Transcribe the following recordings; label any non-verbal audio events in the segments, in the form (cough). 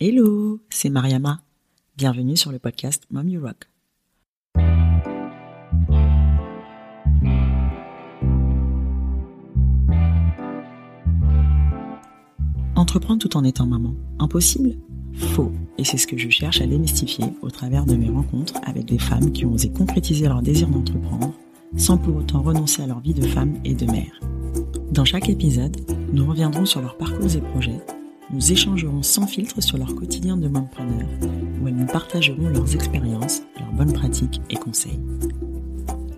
Hello, c'est Mariama. Bienvenue sur le podcast Mom You Rock. Entreprendre tout en étant maman, impossible? Faux. Et c'est ce que je cherche à démystifier au travers de mes rencontres avec des femmes qui ont osé concrétiser leur désir d'entreprendre sans pour autant renoncer à leur vie de femme et de mère. Dans chaque épisode, nous reviendrons sur leurs parcours et projets, nous échangerons sans filtre sur leur quotidien de mompreneur, où elles nous partageront leurs expériences, leurs bonnes pratiques et conseils.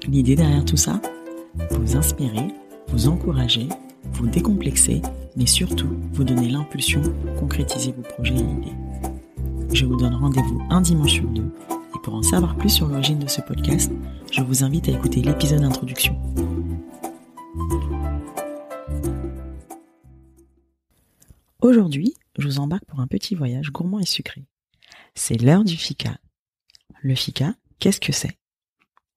L'idée derrière tout ça? Vous inspirer, vous encourager, vous décomplexer, mais surtout vous donner l'impulsion pour concrétiser vos projets et idées. Je vous donne rendez-vous un dimanche sur deux, et pour en savoir plus sur l'origine de ce podcast, je vous invite à écouter l'épisode d'introduction. Aujourd'hui, je vous embarque pour un petit voyage gourmand et sucré. C'est l'heure du fika. Le fika, qu'est-ce que c'est?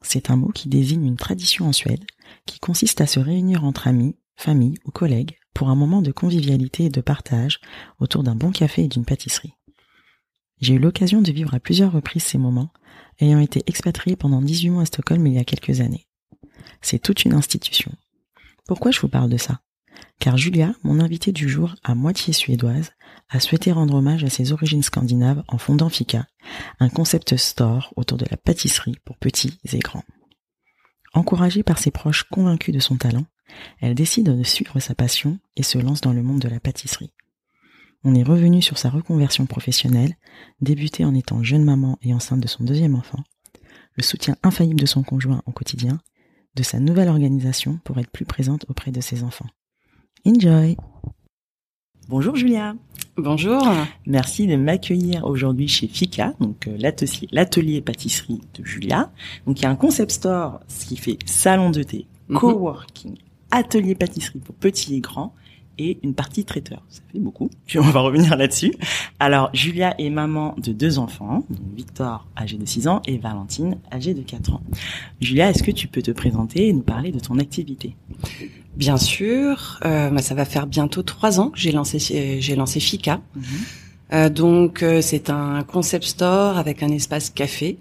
C'est un mot qui désigne une tradition en Suède qui consiste à se réunir entre amis, famille ou collègues pour un moment de convivialité et de partage autour d'un bon café et d'une pâtisserie. J'ai eu l'occasion de vivre à plusieurs reprises ces moments, ayant été expatrié pendant 18 mois à Stockholm il y a quelques années. C'est toute une institution. Pourquoi je vous parle de ça? Car Julia, mon invitée du jour à moitié suédoise, a souhaité rendre hommage à ses origines scandinaves en fondant Fika, un concept store autour de la pâtisserie pour petits et grands. Encouragée par ses proches convaincus de son talent, elle décide de suivre sa passion et se lance dans le monde de la pâtisserie. On est revenu sur sa reconversion professionnelle, débutée en étant jeune maman et enceinte de son deuxième enfant, le soutien infaillible de son conjoint au quotidien, de sa nouvelle organisation pour être plus présente auprès de ses enfants. Enjoy Bonjour Julia Bonjour Merci de m'accueillir aujourd'hui chez Fika, donc euh, l'atelier pâtisserie de Julia. Donc il y a un concept store, ce qui fait salon de thé, mhm. coworking, atelier pâtisserie pour petits et grands et une partie traiteur. Ça fait beaucoup. Puis on va revenir là-dessus. Alors, Julia est maman de deux enfants, Victor, âgé de 6 ans, et Valentine, âgée de 4 ans. Julia, est-ce que tu peux te présenter et nous parler de ton activité? Bien sûr. Euh, bah, ça va faire bientôt trois ans que j'ai lancé, j'ai lancé Fika. Mhm. Euh, donc, euh, c'est un concept store avec un espace café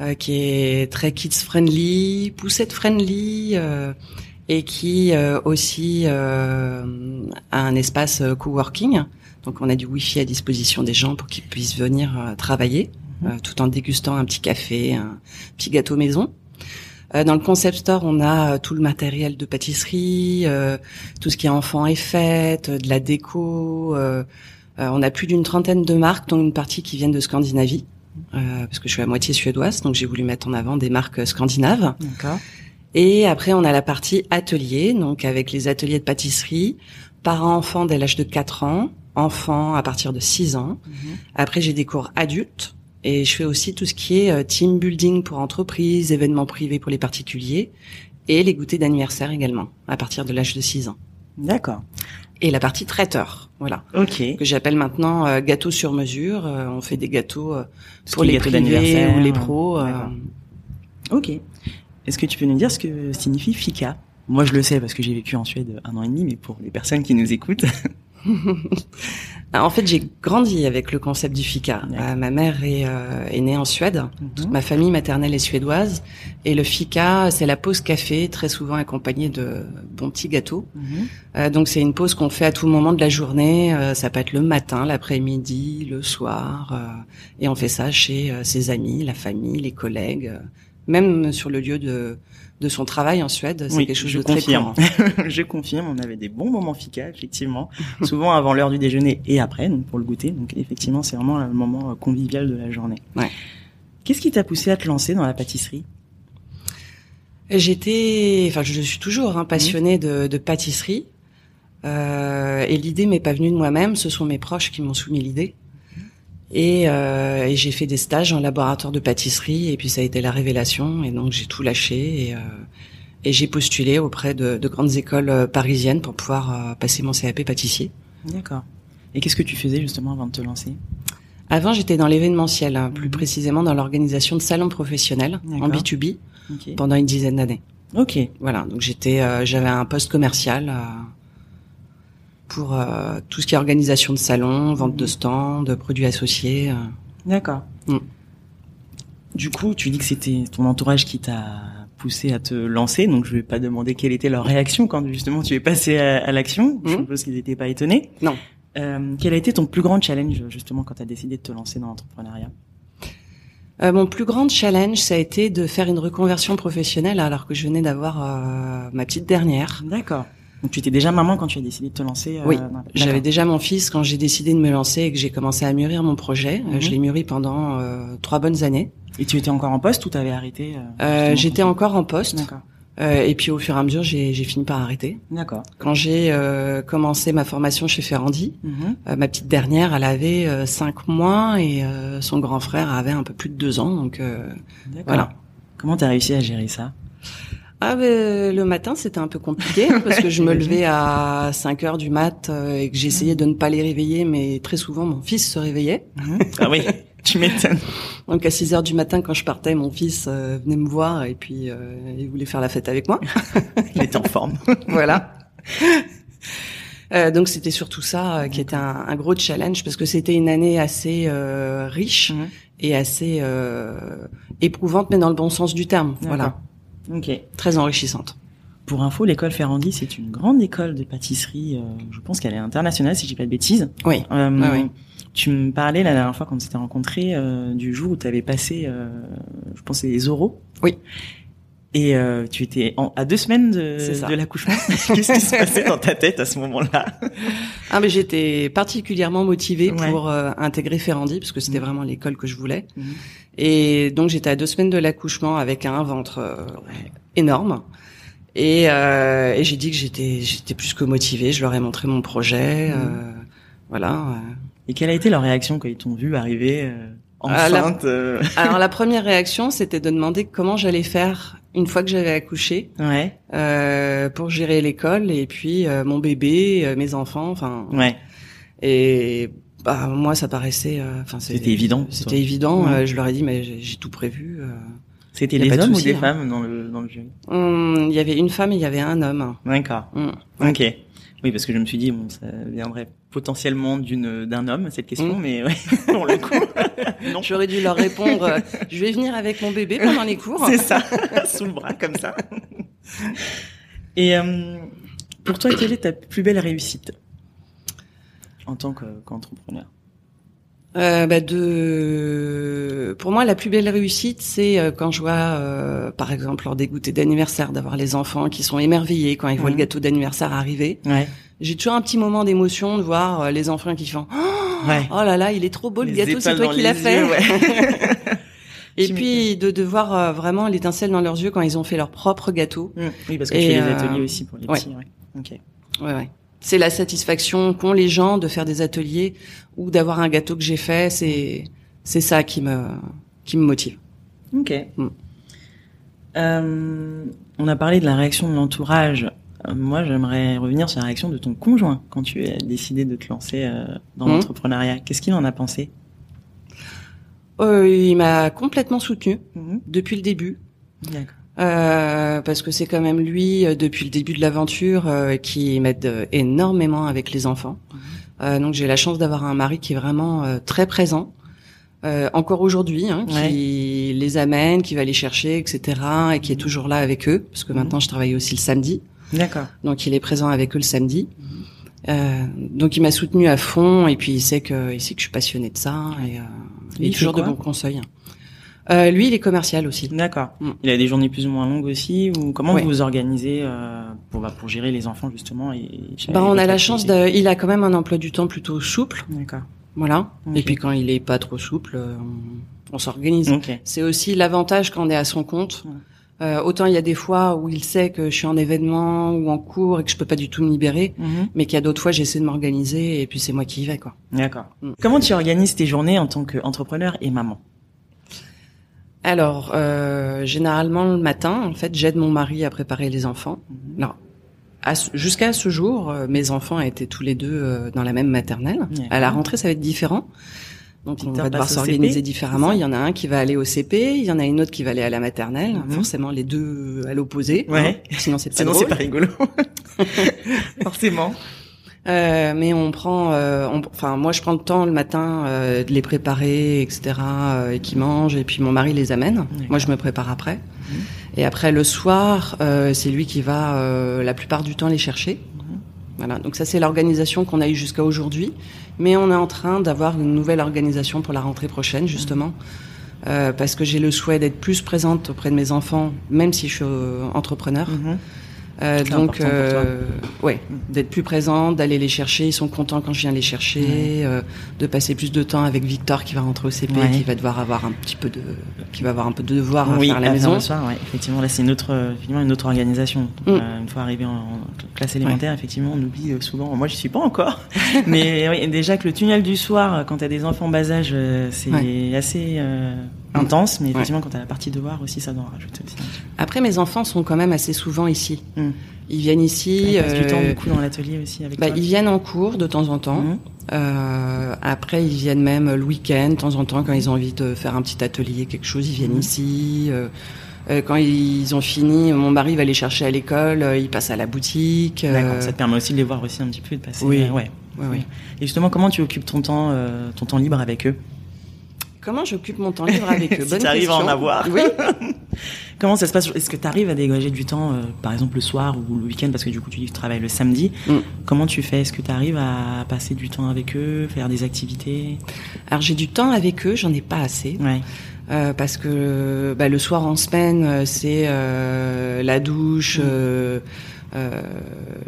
euh, qui est très kids friendly, poussette friendly et qui euh, aussi euh, a un espace euh, coworking. Donc on a du wifi à disposition des gens pour qu'ils puissent venir travailler mhm. tout en dégustant un petit café, un petit gâteau maison. Dans le concept store, on a tout le matériel de pâtisserie, tout ce qui est enfant et fête, de la déco. on a plus d'une trentaine de marques, dont une partie qui viennent de Scandinavie, parce que je suis à moitié suédoise, donc j'ai voulu mettre en avant des marques scandinaves. D'accord. Et après, on a la partie atelier, donc avec les ateliers de pâtisserie, parents-enfants dès l'âge de 4 ans, enfants à partir de 6 ans. Mhm. Après, j'ai des cours adultes et je fais aussi tout ce qui est euh, team building pour entreprises, événements privés pour les particuliers et les goûters d'anniversaire également, à partir de l'âge de 6 ans. D'accord. Et la partie traiteur, voilà. Ok. Que j'appelle maintenant euh, gâteau sur mesure. Euh, on fait des gâteaux pour les privés ou les pros. Ok. Est-ce que tu peux nous dire ce que signifie FICA Moi, je le sais parce que j'ai vécu en Suède un an et demi, mais pour les personnes qui nous écoutent. (laughs) (laughs) en fait, j'ai grandi avec le concept du fika. Euh, ma mère est, euh, est, née en Suède. Mhm. Toute ma famille maternelle est suédoise. Et le fika, c'est la pause café, très souvent accompagnée de bons petits gâteaux. Mhm. Euh, donc, c'est une pause qu'on fait à tout moment de la journée. Ça peut être le matin, l'après-midi, le soir. et on fait ça chez ses amis, la famille, les collègues même sur le lieu de, de son travail en Suède, c'est quelque chose je de confirme. très courant. (laughs) je confirme, on avait des bons moments fika, effectivement, (laughs) souvent avant l'heure du déjeuner et après, donc pour le goûter. Donc effectivement, c'est vraiment le moment euh, convivial de la journée. Ouais. Qu'est-ce qui t'a poussé à te lancer dans la pâtisserie? J'étais, enfin, je suis toujours hein, passionnée de, de, pâtisserie. Euh, et l'idée m'est pas venue de moi-même, ce sont mes proches qui m'ont soumis l'idée. Et, euh, et j'ai fait des stages en laboratoire de pâtisserie et puis ça a été la révélation et donc j'ai tout lâché et, euh, et j'ai postulé auprès de, de, grandes écoles euh, parisiennes pour pouvoir passer mon CAP pâtissier. D'accord. Et qu'est-ce que tu faisais justement avant de te lancer? Avant j'étais dans l'événementiel, hein, plus mhm. précisément dans l'organisation de salons professionnels en B2B pendant une dizaine d'années. Ok. Voilà, donc j'étais, euh, j'avais un poste commercial pour euh, tout ce qui est organisation de salon, vente de stands, de produits associés. euh. D'accord. Mm. Du coup, tu dis que c'était ton entourage qui t'a poussé à te lancer, donc je vais pas demander quelle était leur réaction quand justement tu es passé à, à l'action. Je Mm. suppose qu'ils n'étaient pas étonnés. Non. Euh, quel a été ton plus grand challenge justement quand tu as décidé de te lancer dans l'entrepreneuriat? Euh, mon plus grand challenge, ça a été de faire une reconversion professionnelle alors que je venais d'avoir euh, ma petite dernière. D'accord. Donc tu étais déjà maman quand tu as décidé de te lancer. euh, Oui, J'avais déjà mon fils quand j'ai décidé de me lancer et que j'ai commencé à mûrir mon projet. Euh, Mhm. Je l'ai mûri pendant euh, trois bonnes années. Et tu étais encore en poste ou t'avais arrêté J'étais encore en poste D'accord. euh, et puis au fur et à mesure, j'ai fini par arrêter. D'accord. Quand j'ai euh, commencé ma formation chez Ferrandi, Mhm. euh, ma petite dernière, elle avait euh, cinq mois et son grand frère avait un peu plus de deux ans. Donc voilà. Comment t'as réussi à gérer ça? Ah ben, le matin c'était un peu compliqué (laughs) parce que je me levais à 5 heures du mat euh, et que j'essayais de ne pas les réveiller mais très souvent mon fils se réveillait. (laughs) Ah oui, tu m'étonnes. Donc à 6 heures du matin quand je partais mon fils euh, venait me voir et puis euh, il voulait faire la fête avec moi. (laughs) Il était en forme. voilà. Euh, donc c'était surtout ça euh, qui était un, un gros challenge parce que c'était une année assez euh, riche Mhm. et assez euh, éprouvante mais dans le bon sens du terme. Voilà, Ok. très enrichissante. Pour info, l'école Ferrandi, c'est une grande école de pâtisserie. euh, je pense qu'elle est internationale, si je dis pas de bêtises. Oui. Euh. Tu me parlais la dernière fois quand on s'était rencontrés euh, du jour où tu avais passé, euh, je pense, les oraux. Oui. Et euh, tu étais en- à deux semaines de, de l'accouchement. (laughs) Qu'est-ce qui se passait dans ta tête à ce moment-là? Ah mais j'étais particulièrement motivée Ouais. pour euh, intégrer Ferrandi parce que c'était Mhm. vraiment l'école que je voulais. Mhm. Et donc j'étais à deux semaines de l'accouchement avec un ventre euh, énorme. Et, euh, et j'ai dit que j'étais j'étais plus que motivée. Je leur ai montré mon projet. Euh, voilà. Et quelle a été leur réaction quand ils t'ont vu arriver Ah, la- enceinte euh, (laughs) Alors la première réaction, c'était de demander comment j'allais faire une fois que j'avais accouché Ouais, euh, pour gérer l'école et puis euh, mon bébé, euh, mes enfants. Enfin. ouais. Et bah moi ça paraissait. euh, Enfin C'était évident C'était évident. Ouais. euh, je leur ai dit mais j'ai tout prévu. euh. C'était des de hommes ou des hein. femmes dans le dans le jury? Hum, Il y avait une femme et il y avait un homme. D'accord. Hum. Ok. Oui, parce que je me suis dit, bon, ça viendrait potentiellement d'une d'un homme cette question, Mm. mais ouais, (laughs) pour le coup, (laughs) non. J'aurais dû leur répondre euh, je vais venir avec mon bébé pendant les cours. C'est ça, (laughs) sous le bras comme ça. Et euh, pour toi, quelle est ta plus belle réussite en tant que- qu'entrepreneur? Euh, bah, de... Pour moi, la plus belle réussite, c'est euh, quand je vois, euh, par exemple, lors des goûters d'anniversaire, d'avoir les enfants qui sont émerveillés quand ils voient Mhm. le gâteau d'anniversaire arriver. Ouais. J'ai toujours un petit moment d'émotion de voir euh, les enfants qui font Ouais. Oh là là, il est trop beau le Les gâteau, c'est toi qui l'as fait. yeux, ouais. (laughs) Et puis de, de voir euh, vraiment l'étincelle dans leurs yeux quand ils ont fait leur propre gâteau. Mm. Oui, parce que Et, tu fais des euh, ateliers aussi pour les ouais. petits. Ouais. Ok. Ouais, ouais. C'est la satisfaction qu'ont les gens de faire des ateliers ou d'avoir un gâteau que j'ai fait. C'est c'est ça qui me qui me motive. Ok. Mm. Euh, on a parlé de la réaction de l'entourage. Euh, Moi, j'aimerais revenir sur la réaction de ton conjoint quand tu as décidé de te lancer euh, dans Mhm. l'entrepreneuriat. Qu'est-ce qu'il en a pensé? Euh, il m'a complètement soutenu depuis le début. D'accord. Euh, parce que c'est quand même lui, euh, depuis le début de l'aventure, euh, qui m'aide énormément avec les enfants. Euh, donc j'ai la chance d'avoir un mari qui est vraiment très présent, euh, encore aujourd'hui, hein, qui les amène, qui va les chercher, etc., et qui est toujours là avec eux, parce que Mhm. maintenant je travaille aussi le samedi, D'accord. donc il est présent avec eux le samedi. Euh, donc il m'a soutenu à fond, et puis il sait que il sait que je suis passionnée de ça, et euh, il, Il a toujours de bons conseils. Euh, lui, il est commercial aussi. D'accord. Mm. Il a des journées plus ou moins longues aussi ou comment Ouais. vous vous organisez euh, pour bah, pour gérer les enfants justement et Bah, on a la chance de, il a quand même un emploi du temps plutôt souple, D'accord. Voilà. Et puis quand il est pas trop souple, euh, on, on s'organise. C'est aussi l'avantage quand on est à son compte. Ouais. Euh, autant il y a des fois où il sait que je suis en événement ou en cours et que je peux pas du tout me libérer, Mhm. mais qu'il y a d'autres fois j'essaie de m'organiser et puis c'est moi qui y vais quoi. D'accord. Mm. Comment tu organises tes journées en tant qu'entrepreneur et maman? Alors euh, généralement le matin, en fait, j'aide mon mari à préparer les enfants. Mhm. Alors jusqu'à ce jour, euh, mes enfants étaient tous les deux euh, dans la même maternelle. À la rentrée, ça va être différent. Donc on va devoir s'organiser différemment. Il y en a un qui va aller au CP, il y en a une autre qui va aller à la maternelle. Mhm. Forcément, les deux à l'opposé. Ouais. hein. Sinon, c'est pas Sinon c'est pas rigolo. (laughs) Forcément. Euh, mais on prend, euh, on- enfin moi je prends le temps le matin euh, de les préparer, etc. et qu'ils mangent, et puis mon mari les amène. Moi je me prépare après. Et après le soir, euh, c'est lui qui va euh, la plupart du temps les chercher. Voilà, donc ça c'est l'organisation qu'on a eue jusqu'à aujourd'hui, mais on est en train d'avoir une nouvelle organisation pour la rentrée prochaine justement, euh, parce que j'ai le souhait d'être plus présente auprès de mes enfants, même si je suis euh, entrepreneur. Mhm. Euh, donc, euh, ouais, d'être plus présente, d'aller les chercher. Ils sont contents quand je viens les chercher, euh, de passer plus de temps avec Victor qui va rentrer au CP, Ouais. qui va devoir avoir un petit peu de, qui va avoir un peu de devoir à oui, faire à la à maison. le soir, ouais. Effectivement, là, c'est une autre, effectivement, une autre organisation. Mm. Euh, une fois arrivé en, en classe élémentaire, effectivement, on oublie souvent. Moi, je suis pas encore. (laughs) Mais oui, déjà que le tunnel du soir, quand t'as des enfants en bas âge, c'est assez. Intense. Mais effectivement, quand t'as la partie devoir aussi, ça doit en rajouter aussi. Après, mes enfants sont quand même assez souvent ici. Mm. Ils viennent ici. Ils passent du temps euh, du coup dans l'atelier aussi avec bah, toi. ils viennent en cours de temps en temps. Mhm. Euh, après, ils viennent même le week-end, de temps en temps, quand ils ont envie de faire un petit atelier, quelque chose, ils viennent ici. Euh, quand ils ont fini, mon mari va les chercher à l'école, ils passent à la boutique. D'accord, ça te permet aussi de les voir aussi un petit peu de passer. Oui. ouais. ouais, ouais. Et justement, comment tu occupes ton temps, ton temps libre avec eux? Comment j'occupe mon temps libre avec (laughs) eux Si Bonne t'arrives à en avoir. Oui. (laughs) Comment ça se passe Est-ce que tu arrives à dégager du temps, euh, par exemple le soir ou le week-end, parce que du coup tu dis que tu travailles le samedi Mm. Comment tu fais Est-ce que tu arrives à passer du temps avec eux, faire des activités Alors j'ai du temps avec eux, j'en ai pas assez. Ouais. Euh, parce que bah, le soir en semaine, euh, c'est euh, la douche, Mm. Euh,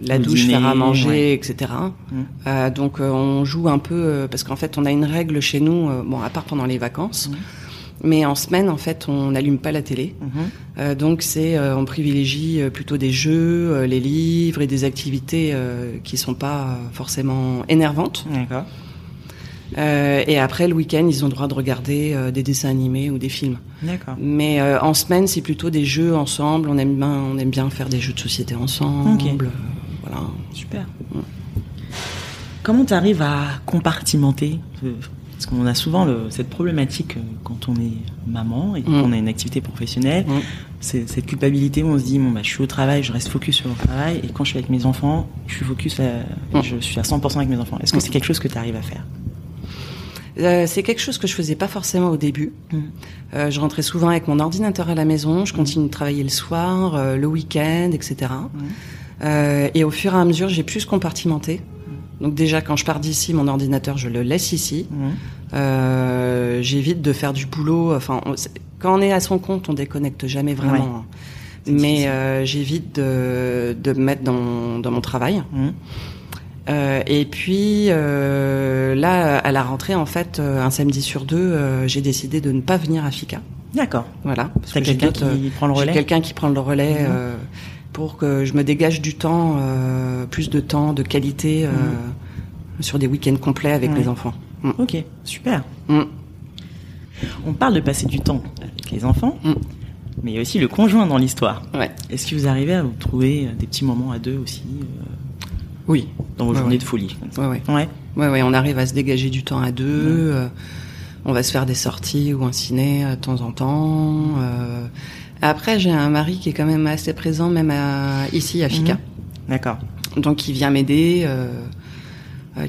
la douche, dîner, faire à manger, ouais. etc. Mm. Euh, donc euh, on joue un peu parce qu'en fait on a une règle chez nous, bon à part pendant les vacances, Mm. mais en semaine en fait on n'allume pas la télé. Euh, donc c'est on privilégie plutôt des jeux, les livres et des activités qui sont pas forcément énervantes. D'accord. Euh, et après le week-end ils ont le droit de regarder euh, des dessins animés ou des films. D'accord. Mais euh, en semaine, c'est plutôt des jeux ensemble. On aime bien, on aime bien faire des jeux de société ensemble. Ok. euh, voilà. Super. Mm. Comment tu arrives à compartimenter? Parce qu'on a souvent le- cette problématique quand on est maman et Mm. qu'on a une activité professionnelle. Mm. C'est cette culpabilité où on se dit bon bah je suis au travail, je reste focus sur le travail et quand je suis avec mes enfants, je suis focus, à- Mm. je suis à 100% avec mes enfants. Est-ce que c'est quelque chose que tu arrives à faire? Euh, c'est quelque chose que je faisais pas forcément au début. Mm. Euh, je rentrais souvent avec mon ordinateur à la maison. Je continue de travailler le soir, euh, le week-end, etc. Et au fur et à mesure, j'ai plus compartimenté. Donc déjà, quand je pars d'ici, mon ordinateur, je le laisse ici. J'évite de faire du boulot. Enfin, on- quand on est à son compte, on déconnecte jamais vraiment. Ouais. hein. Mais euh, j'évite de, de me mettre dans, dans mon travail. Euh, et puis euh, là, à la rentrée, en fait, euh, un samedi sur deux, euh, j'ai décidé de ne pas venir à FICA. D'accord. Voilà. Parce que quelqu'un qui prend le relais quelqu'un qui prend le relais Mhm. pour que je me dégage du temps, plus de temps, de qualité euh, sur des week-ends complets avec Mhm. Ouais. les enfants. Mm. Ok, super. Mm. On parle de passer du temps avec les enfants, Mm. mais il y a aussi le conjoint dans l'histoire. Ouais. Est-ce que vous arrivez à vous trouver des petits moments à deux aussi Oui. dans vos Ouais, journées ouais. de folie Ouais, ouais. Ouais. Ouais, ouais, on arrive à se dégager du temps à deux. euh, on va se faire des sorties ou un ciné euh, de temps en temps. euh. Après, j'ai un mari qui est quand même assez présent, même à, ici à FICA. Mhm. D'accord. Donc, il vient m'aider, euh,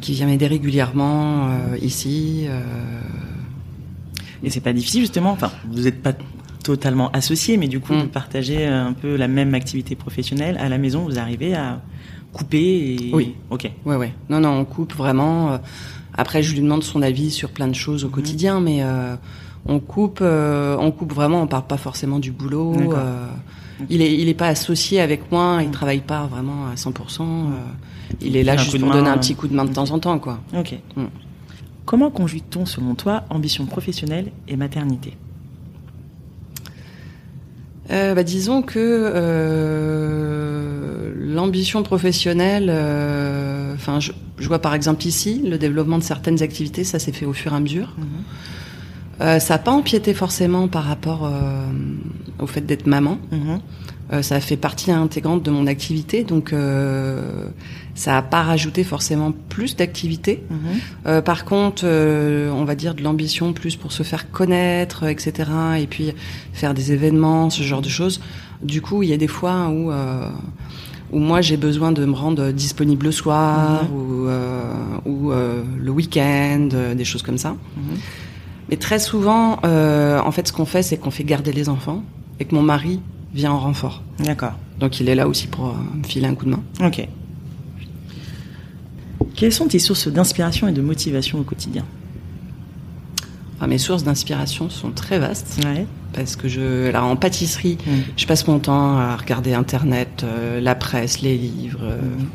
qui vient m'aider régulièrement ici. Et c'est pas difficile justement. Enfin, vous n'êtes pas totalement associés, mais du coup, Mm. vous partagez un peu la même activité professionnelle à la maison. Vous arrivez à couper et. Oui. Ok. Ouais, ouais. Non, non, on coupe vraiment. euh. Après, je lui demande son avis sur plein de choses au quotidien, mais euh, on coupe, euh, on coupe vraiment. On parle pas forcément du boulot. Euh, il est, il est pas associé avec moi. Il travaille pas vraiment à 100%. euh, il est là juste pour main, donner un petit coup de main de temps en temps, quoi. Ok. Mm. Comment conjugue-t-on, selon toi, ambition professionnelle et maternité? Euh, bah, disons que euh, l'ambition professionnelle, euh, enfin, je, je vois par exemple ici le développement de certaines activités, ça s'est fait au fur et à mesure. Euh, ça n'a pas empiété forcément par rapport euh, au fait d'être maman. Mhm. Euh, ça fait partie intégrante de mon activité, donc euh, ça n'a pas rajouté forcément plus d'activités. Mhm. Euh, par contre, on va dire de l'ambition plus pour se faire connaître, etc. Et puis faire des événements, ce genre de choses. Du coup, il y a des fois où où moi j'ai besoin de me rendre disponible le soir Mhm. ou, euh, ou euh, le week-end, euh, des choses comme ça. Mais très souvent, en fait, ce qu'on fait, c'est qu'on fait garder les enfants et que mon mari vient en renfort. D'accord. Donc il est là aussi pour euh, me filer un coup de main. Ok. Quelles sont tes sources d'inspiration et de motivation au quotidien? Enfin, mes sources d'inspiration sont très vastes Ouais. parce que je, alors en pâtisserie, Mhm. je passe mon temps à regarder Internet, euh, la presse, les livres. euh, Mhm.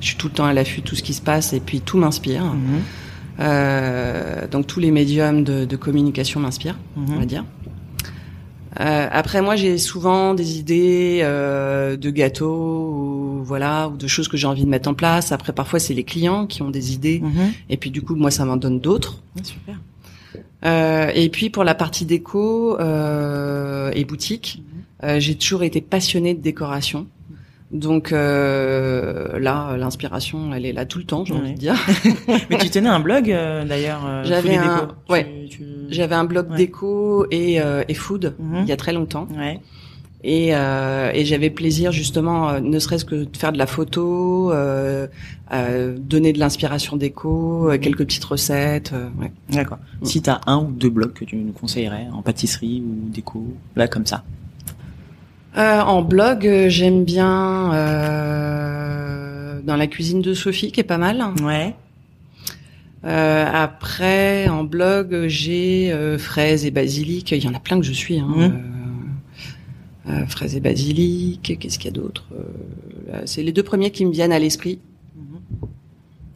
Je suis tout le temps à l'affût de tout ce qui se passe et puis tout m'inspire. Euh, donc tous les médiums de, de communication m'inspirent, on va dire. Euh, après moi j'ai souvent des idées euh, de gâteaux ou voilà ou de choses que j'ai envie de mettre en place. Après parfois c'est les clients qui ont des idées Mhm. et puis du coup moi ça m'en donne d'autres. Ah, super. Euh, et puis pour la partie déco euh, et boutique, euh, j'ai toujours été passionnée de décoration. Donc euh, là, l'inspiration, elle est là tout le temps, j'ai Ouais. envie de dire. (laughs) Mais tu tenais un blog euh, d'ailleurs. euh, J'avais un- Déco. ouais. Tu- tu- J'avais un blog Ouais. déco et, euh, et food Mhm. il y a très longtemps. Ouais. Et, et j'avais plaisir justement, ne serait-ce que de faire de la photo, donner de l'inspiration déco, euh, quelques petites recettes. D'accord. Mm. Si t'as un ou deux blogs que tu nous conseillerais en pâtisserie ou déco, là comme ça. Euh, en blog, euh, j'aime bien euh, dans la cuisine de Sophie, qui est pas mal. Ouais. Euh, après, en blog, j'ai euh, fraises et basilic. Il y en a plein que je suis. Hein. Mhm. Euh, fraises et basilic. Qu'est-ce qu'il y a d'autre C'est les deux premiers qui me viennent à l'esprit.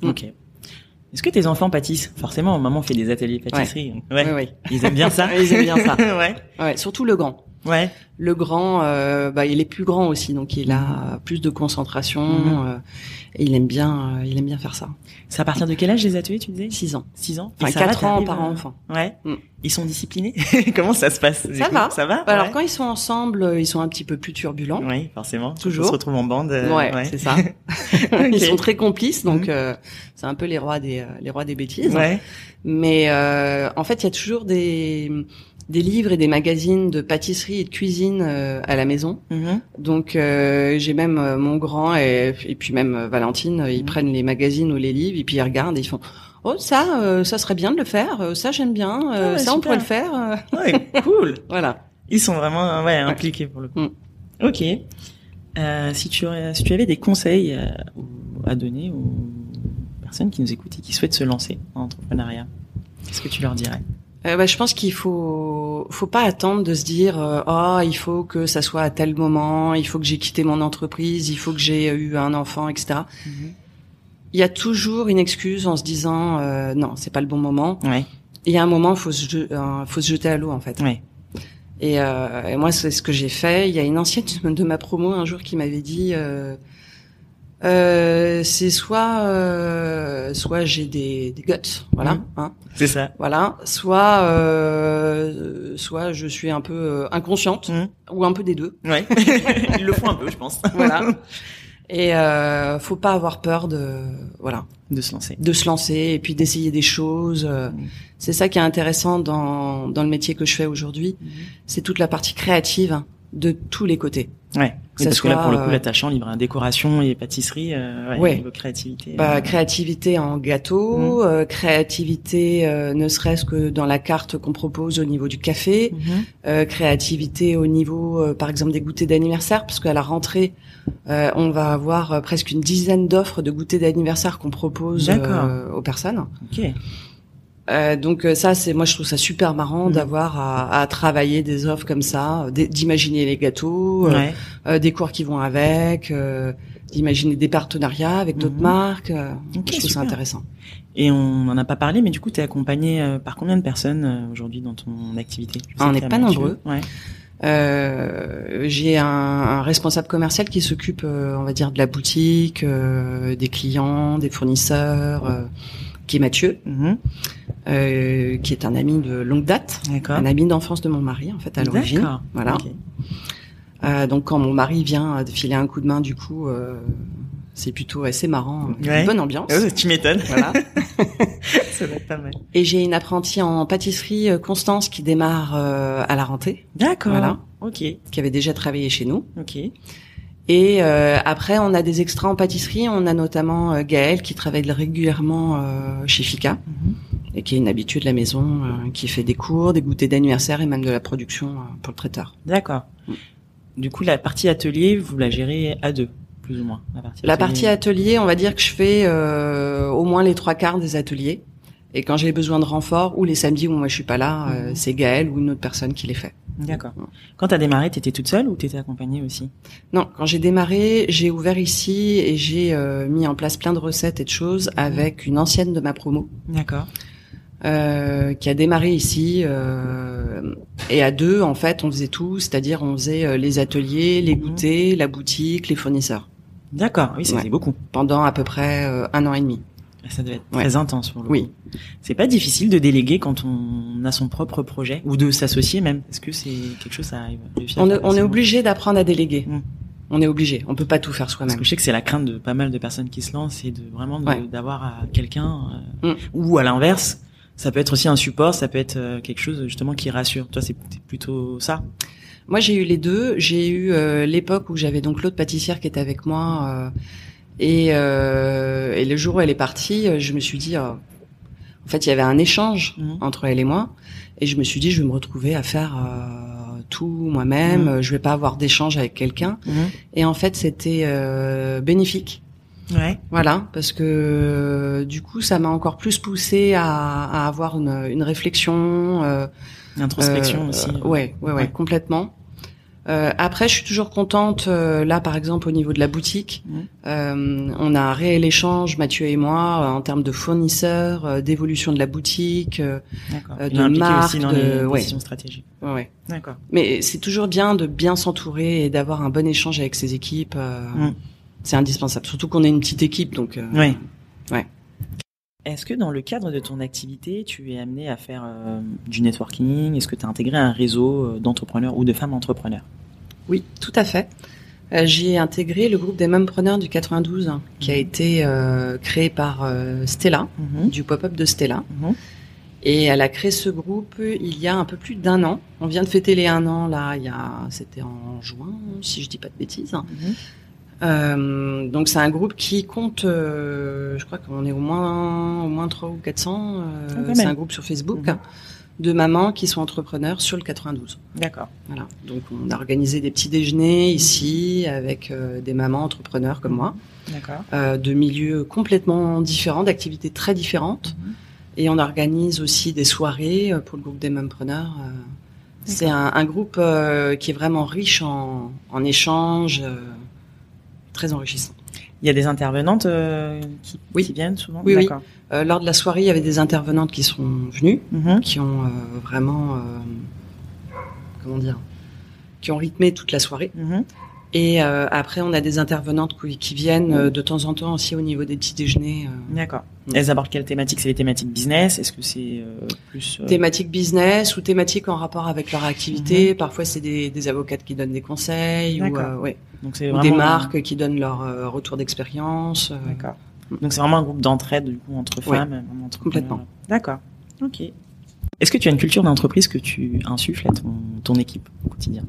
Mm. Ok. Est-ce que tes enfants pâtissent? Forcément, maman fait des ateliers pâtisserie. Ouais. Ouais, ouais. Ils aiment bien ça. (laughs) Ils aiment bien ça. (laughs) ouais. Ouais, surtout le grand. Ouais. Le grand, euh, bah, il est plus grand aussi, donc il a plus de concentration. Mhm. euh, et il aime bien, euh, il aime bien faire ça. C'est à partir de quel âge les ateliers, tu disais? 6 ans. 6 ans Enfin, Et ça va, 4 ans par à- enfant. Ouais. Mm. Ils sont disciplinés? (laughs) Comment ça se passe Ça coup va. Ça va? Alors ouais. quand ils sont ensemble, euh, ils sont un petit peu plus turbulents. Oui, forcément. Toujours. On se retrouve en bande. euh, ouais, c'est ça. (laughs) (laughs) Ils sont très complices, donc Mhm. euh, c'est un peu les rois des euh, les rois des bêtises. Ouais. Mais euh, en fait, il y a toujours des des livres et des magazines de pâtisserie et de cuisine euh, à la maison. Mhm. Donc euh, j'ai même euh, mon grand et, et puis même Valentine, ils Mhm. prennent les magazines ou les livres et puis ils regardent et ils font oh ça ça serait bien de le faire, ça j'aime bien, Ah ouais, ça on pourrait le faire. euh. Ouais, cool. (laughs) voilà. Ils sont vraiment ouais, impliqués pour le coup. Mm. Ok. Si tu si tu avais des conseils à donner aux personnes qui nous écoutent et qui souhaitent se lancer en entrepreneuriat, qu'est-ce que tu leur dirais? Euh, bah, je pense qu'il faut faut pas attendre de se dire euh, oh il faut que ça soit à tel moment, il faut que j'ai quitté mon entreprise, il faut que j'ai eu un enfant, etc. Il y a toujours une excuse en se disant euh, non c'est pas le bon moment. Ouais. Il y a un moment faut se je- euh, faut se jeter à l'eau en fait. Ouais. Et, euh, et moi, c'est ce que j'ai fait. Il y a une ancienne de ma promo un jour qui m'avait dit, euh, c'est soit, euh, soit j'ai des, des guts, voilà, Mhm. hein, C'est ça. voilà, soit, euh, soit je suis un peu euh, inconsciente Mhm. ou un peu des deux, Ouais. (laughs) Ils le font un peu, je pense. voilà. Et euh, faut pas avoir peur de, voilà, De se lancer. de se lancer et puis d'essayer des choses. euh, Mhm. C'est ça qui est intéressant dans dans le métier que je fais aujourd'hui, c'est toute la partie créative de tous les côtés. Ouais. Que parce que là, pour le coup, euh, l'attachant libre à décoration et pâtisserie, euh, ouais, Ouais. niveau créativité. Bah, euh, créativité en gâteau, euh, créativité euh, ne serait-ce que dans la carte qu'on propose au niveau du café, mhm. euh, créativité au niveau, euh, par exemple, des goûters d'anniversaire, parce qu'à la rentrée, euh, on va avoir presque une dizaine d'offres de goûters d'anniversaire qu'on propose euh, aux personnes. Ok. Euh, donc euh, ça, c'est moi je trouve ça super marrant Mhm. d'avoir à, à travailler des offres comme ça, euh, d'imaginer les gâteaux, Ouais. euh, des cours qui vont avec, euh, d'imaginer des partenariats avec d'autres Mhm. marques. je trouve ça intéressant. Et on n'en a pas parlé, mais du coup, tu es accompagné par combien de personnes euh, aujourd'hui dans ton activité? Ah, on n'est pas nombreux. Ouais. Euh, j'ai un, un responsable commercial qui s'occupe, euh, on va dire, de la boutique, euh, des clients, des fournisseurs, euh, qui est Mathieu, Mhm. euh, qui est un ami de longue date, un ami d'enfance de mon mari en fait à l'origine. Voilà. Euh, donc quand mon mari vient de filer un coup de main, du coup, euh, c'est plutôt assez marrant, Ouais. une bonne ambiance. Oh, tu m'étonnes. Voilà. (laughs) Ça va être pas mal. Et j'ai une apprentie en pâtisserie, euh, Constance, qui démarre euh, à la rentrée, D'accord. Voilà. Ok. qui avait déjà travaillé chez nous. Ok. Et euh, après, on a des extras en pâtisserie. On a notamment euh, Gaëlle qui travaille régulièrement euh, chez Fika Mhm. et qui est une habitude de la maison, euh, qui fait des cours, des goûters d'anniversaire et même de la production euh, pour le traiteur. D'accord. Mm. Du coup, la partie atelier, vous la gérez à deux, plus ou moins. La partie La atelier. partie atelier, on va dire que je fais euh, au moins les trois quarts des ateliers. Et quand j'ai besoin de renfort ou les samedis où moi je suis pas là, euh, Mhm. c'est Gaëlle ou une autre personne qui les fait. D'accord. Quand t'as démarré, t'étais toute seule ou t'étais accompagnée aussi? Non, quand j'ai démarré, j'ai ouvert ici et j'ai euh, mis en place plein de recettes et de choses avec une ancienne de ma promo D'accord. euh, qui a démarré ici. euh, et à deux, en fait, on faisait tout, c'est-à-dire on faisait euh, les ateliers, les Mhm. goûters, la boutique, les fournisseurs, D'accord. Oui, ça Ouais. faisait beaucoup. pendant à peu près euh, un an et demi. Ça devait être Ouais. très intense pour le Oui. C'est pas difficile de déléguer quand on a son propre projet ou de s'associer même. Est-ce que c'est quelque chose réussir à On, est- on est obligé d'apprendre à déléguer. Mhm. On est obligé. On peut pas tout faire Parce soi-même. que je sais que c'est la crainte de pas mal de personnes qui se lancent, c'est de vraiment Ouais. d'avoir à quelqu'un euh, Mm. ou à l'inverse, ça peut être aussi un support, ça peut être euh, quelque chose justement qui rassure. Toi, c'est c'est plutôt ça. Moi, j'ai eu les deux. J'ai eu euh, l'époque où j'avais donc l'autre pâtissière qui était avec moi. Et, euh, et le jour où elle est partie, euh, je me suis dit, euh, en fait, il y avait un échange Mhm. entre elle et moi. Et je me suis dit, je vais me retrouver à faire euh, tout moi-même. Mhm. euh, Je vais pas avoir d'échange avec quelqu'un. Et en fait, c'était euh, bénéfique. Ouais. Voilà, parce que du coup, ça m'a encore plus poussé à, à avoir une, une réflexion. euh, L'introspection euh, aussi. ouais, ouais, ouais, Ouais. complètement. Euh, après, je suis toujours contente. euh, là, par exemple, au niveau de la boutique, euh, on a un réel échange, Mathieu et moi, euh, en termes de fournisseurs, euh, d'évolution de la boutique. euh, euh, de marque, aussi dans de- les ouais. stratégiques. ouais, ouais. D'accord. Mais c'est toujours bien de bien s'entourer et d'avoir un bon échange avec ses équipes. euh, Mhm. C'est indispensable. Surtout qu'on est une petite équipe, donc. euh, Ouais. Est-ce que dans le cadre de ton activité, tu es amené à faire euh, du networking? Est-ce que tu as intégré un réseau euh, d'entrepreneurs ou de femmes entrepreneurs? Oui, tout à fait. Euh, J'y ai intégré le groupe des Mumpreneurs du 92, hein, qui a été euh, créé par Stella, du pop-up de Stella. Mhm. Et elle a créé ce groupe il y a un peu plus d'un an. On vient de fêter les un an là, il y a, c'était en juin, si je dis pas de bêtises. Mhm. Euh, donc c'est un groupe qui compte, euh, je crois qu'on est au moins au moins 3 ou 400. euh, Ah, c'est un groupe sur Facebook Mhm. de mamans qui sont entrepreneurs sur le 92. D'accord. Voilà. Donc on a organisé des petits déjeuners ici avec euh, des mamans entrepreneurs comme moi, D'accord. de milieux complètement différents, d'activités très différentes. Mhm. Et on organise aussi des soirées pour le groupe des Mumpreneurs. euh. C'est un, un groupe qui est vraiment riche en, en échanges, très enrichissant. Il y a des intervenantes euh, qui, Oui. qui viennent souvent Oui, oui. Euh, lors de la soirée, il y avait des intervenantes qui sont venues, Mhm. qui ont euh, vraiment, comment dire, qui ont rythmé toute la soirée. Mhm. Et euh, après, on a des intervenantes qui, viennent euh, de temps en temps aussi au niveau des petits déjeuners. euh, D'accord. Mm. Elles abordent quelle thématique? C'est les thématiques business? Est-ce que c'est euh, plus euh, thématiques business ou thématiques en rapport avec leur activité. Parfois, c'est des, des avocates qui donnent des conseils ou, Mhm. Ouais, donc des marques qui donnent leur retour d'expérience. D'accord. Donc c'est vraiment un groupe d'entraide du coup entre femmes. Complètement. D'accord. Ok. Est-ce que tu as une culture d'entreprise que tu insuffles à ton, ton équipe au quotidien?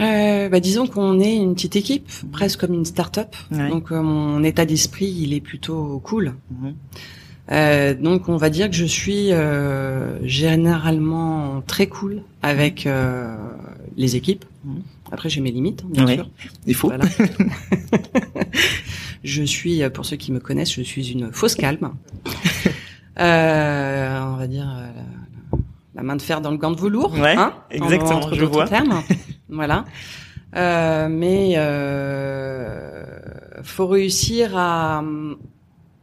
Euh, bah, disons qu'on est une petite équipe, presque comme une start-up. Ouais. Donc, euh, mon état d'esprit, il est plutôt cool. Mhm. Euh, donc, on va dire que je suis euh, généralement très cool avec euh, les équipes. Mhm. Après, j'ai mes limites, hein, bien Ouais. sûr. Il faut. Voilà. (laughs) je suis, pour ceux qui me connaissent, je suis une fausse calme. (laughs) Euh, on va dire la, main de fer dans le gant de velours. Ouais, hein, exactement, je vois. termes. (laughs) voilà. Euh, mais euh, faut réussir à,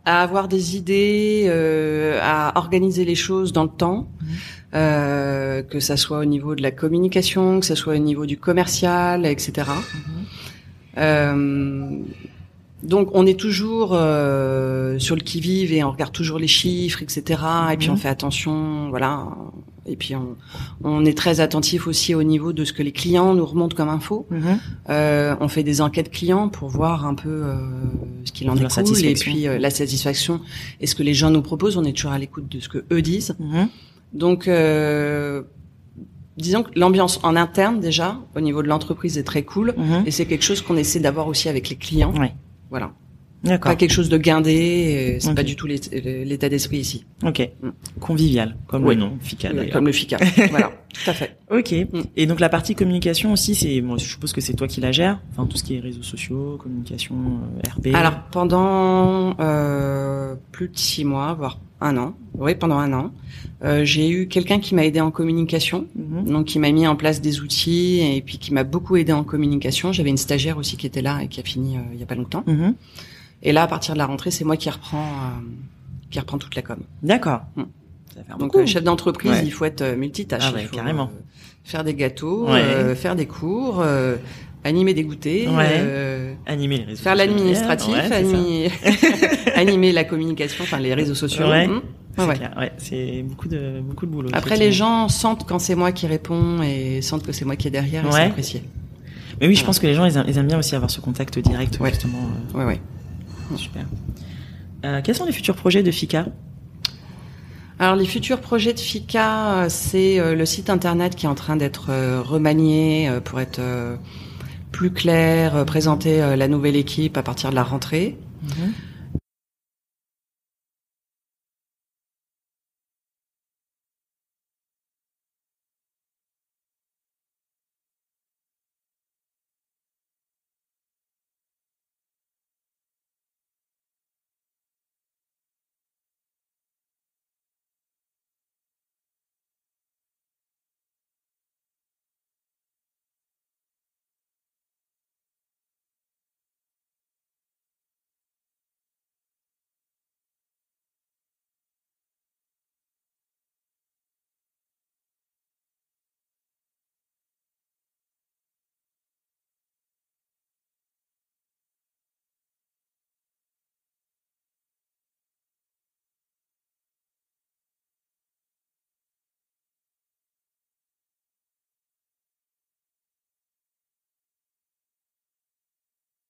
à avoir des idées, euh, à organiser les choses dans le temps, Mhm. euh, que ça soit au niveau de la communication, que ça soit au niveau du commercial, etc. Mhm. Euh, donc on est toujours euh, sur le qui vive et on regarde toujours les chiffres, etc. Et puis on fait attention, voilà. Et puis on, on est très attentif aussi au niveau de ce que les clients nous remontent comme info. Mhm. Euh, on fait des enquêtes clients pour voir un peu euh, ce qu'il en Leur découle et puis euh, la satisfaction et ce que les gens nous proposent. On est toujours à l'écoute de ce que eux disent. Mhm. Donc, disons que l'ambiance en interne déjà au niveau de l'entreprise est très cool Mhm. et c'est quelque chose qu'on essaie d'avoir aussi avec les clients. Ouais. Voilà. Pas quelque chose de guindé, et c'est Ok. pas du tout l'é- l'état d'esprit ici. Ok. Mm. Convivial, comme Oui. le nom, FICA. Comme le FICA. voilà, (laughs) tout à fait. Ok. Mm. Et donc la partie communication aussi, c'est, moi je suppose que c'est toi qui la gères. Enfin tout ce qui est réseaux sociaux, communication, euh, RP. Alors pendant euh, plus de six mois, voire un an, oui pendant un an, euh, j'ai eu quelqu'un qui m'a aidé en communication, Mhm. donc qui m'a mis en place des outils et puis qui m'a beaucoup aidé en communication. J'avais une stagiaire aussi qui était là et qui a fini euh, il y a pas longtemps. Mhm. Et là à partir de la rentrée, c'est moi qui reprends euh, qui reprend toute la com. D'accord. Mm. Donc euh, chef d'entreprise, Ouais. il faut être euh, multitâche. Ah ouais, il faut, carrément. faire des gâteaux, faire des cours, animer des goûters, Ouais. Animer les réseaux faire l'administratif, animer, (laughs) animer la communication, enfin les réseaux sociaux. Ouais. C'est Ouais, c'est beaucoup de beaucoup de boulot. Après, les gens sentent quand c'est moi qui réponds et sentent que c'est moi qui est derrière et Ouais. c'est apprécié. Mais oui, je pense que les gens ils aiment, bien aussi avoir ce contact direct justement. Ouais, ouais. Super. Euh, quels sont les futurs projets de FICA Alors les futurs projets de FICA, euh, c'est euh, le site internet qui est en train d'être euh, remanié pour être plus clair, présenter la nouvelle équipe à partir de la rentrée. Mhm.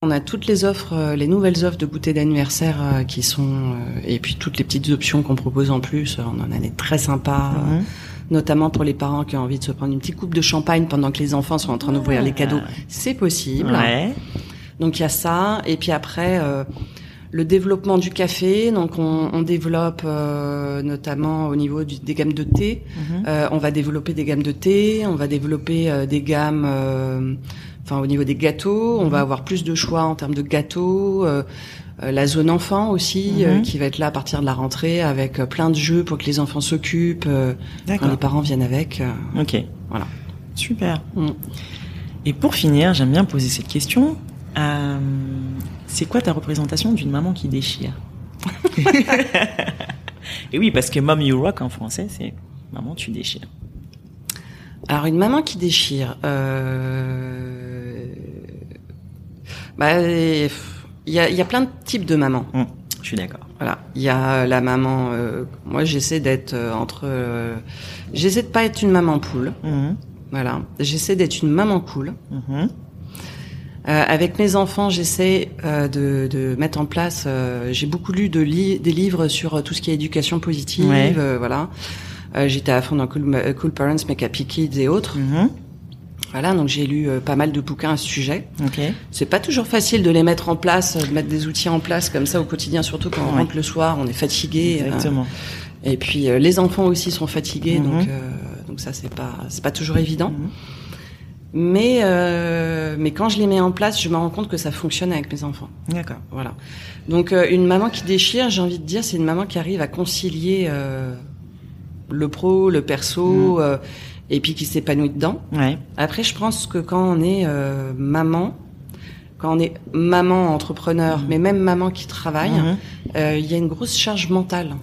On a toutes les offres, euh, les nouvelles offres de goûter d'anniversaire euh, qui sont, euh, et puis toutes les petites options qu'on propose en plus. On en a des très sympas, Mhm. notamment pour les parents qui ont envie de se prendre une petite coupe de champagne pendant que les enfants sont en train d'ouvrir les cadeaux. C'est possible. Ouais. Donc il y a ça, et puis après euh, le développement du café. Donc on, on développe euh, notamment au niveau du- des gammes de thé. Mhm. Euh, on va développer des gammes de thé, on va développer des gammes, euh, enfin au niveau des gâteaux, on va avoir plus de choix en termes de gâteaux. euh, euh, la zone enfant aussi, Mhm. euh, qui va être là à partir de la rentrée avec plein de jeux pour que les enfants s'occupent, quand les parents viennent avec. Ok. Voilà. Super. Mm. Et pour finir, j'aime bien poser cette question. Euh, c'est quoi ta représentation d'une maman qui déchire (laughs) (laughs) Et oui, parce que Mom You Rock en français, c'est maman tu déchires. Alors une maman qui déchire, euh... bah, il y a, y a plein de types de mamans. Mm, je suis d'accord. Voilà, il y a la maman. euh, moi, j'essaie d'être euh, entre. euh, j'essaie de pas être une maman poule. Mhm, Voilà, j'essaie d'être une maman cool. mhm, Euh, avec mes enfants, j'essaie euh, de, de mettre en place. euh, J'ai beaucoup lu de li- des livres sur tout ce qui est éducation positive. Ouais. euh, voilà. Euh, J'étais à fond dans Cool, Ma- cool Parents, Make Happy Kids et autres. mhm. Voilà, donc j'ai lu euh, pas mal de bouquins à ce sujet. Ok. C'est pas toujours facile de les mettre en place, euh, de mettre des outils en place comme ça au quotidien, surtout quand on rentre le soir, on est fatigué. euh, Exactement. et puis euh, les enfants aussi sont fatigués, Mhm. donc euh, donc ça c'est pas c'est pas toujours évident. Mhm. Mais euh, mais quand je les mets en place, je me rends compte que ça fonctionne avec mes enfants. D'accord. Voilà. Donc euh, une maman qui déchire, j'ai envie de dire, c'est une maman qui arrive à concilier euh, le pro, le perso, Mhm. euh, et puis qui s'épanouit dedans. Ouais. Après, je pense que quand on est euh, maman, quand on est maman entrepreneur, Mhm. mais même maman qui travaille, Mhm. euh, il y a une grosse charge mentale.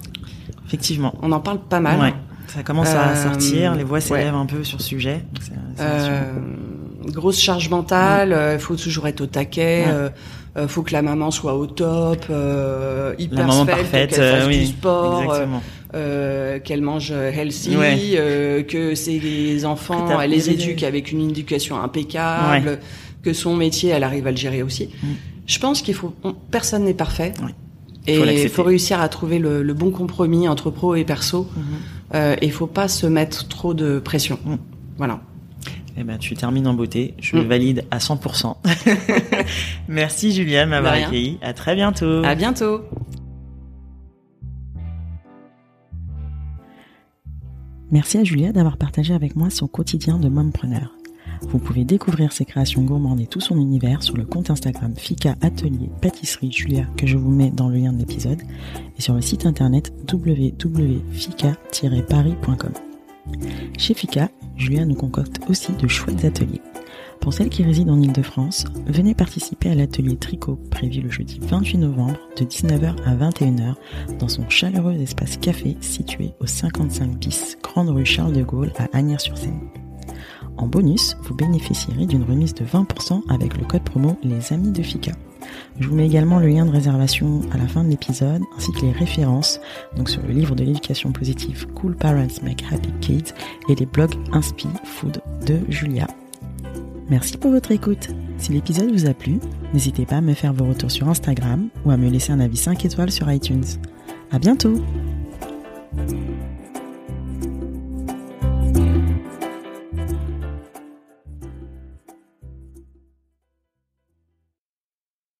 Effectivement. On en parle pas mal. Ouais. Ça commence à sortir, les voix ouais. s'élèvent un peu sur ce sujet. Euh, grosse charge mentale, il faut toujours être au taquet, faut que la maman soit au top, euh, hyper La maman svelte, parfaite, fasse euh, du oui, sport, exactement. Euh, qu'elle mange healthy, Ouais. euh, que ses enfants, elle les éduque avec une éducation impeccable, que son métier, elle arrive à le gérer aussi. Mm. Je pense qu'il faut, on- personne n'est parfait. Ouais. Et il faut réussir à trouver le, le bon compromis entre pro et perso. Mhm. Euh, et il faut pas se mettre trop de pression. Mm. Voilà. Eh ben, tu termines en beauté. Je Mm. valide à 100%. (laughs) Merci Julia de m'avoir accueilli. À très bientôt. À bientôt. Merci à Julia d'avoir partagé avec moi son quotidien de mompreneur. Vous pouvez découvrir ses créations gourmandes et tout son univers sur le compte Instagram Fika Atelier Pâtisserie Julia que je vous mets dans le lien de l'épisode et sur le site internet www.fika-paris.com. Chez Fika, Julia nous concocte aussi de chouettes ateliers. Pour celles qui résident en Ile-de-France, venez participer à l'atelier tricot prévu le jeudi 28 novembre de 19h à 21h dans son chaleureux espace café situé au 55 bis Grande rue Charles de Gaulle à Agnières-sur-Seine. En bonus, vous bénéficierez d'une remise de 20% avec le code promo Les Amis de Fika. Je vous mets également le lien de réservation à la fin de l'épisode ainsi que les références sur le livre de l'éducation positive Cool Parents Make Happy Kids et les blogs Inspi Food de Julia. Merci pour votre écoute. Si l'épisode vous a plu, n'hésitez pas à me faire vos retours sur Instagram ou à me laisser un avis 5 étoiles sur iTunes. À bientôt!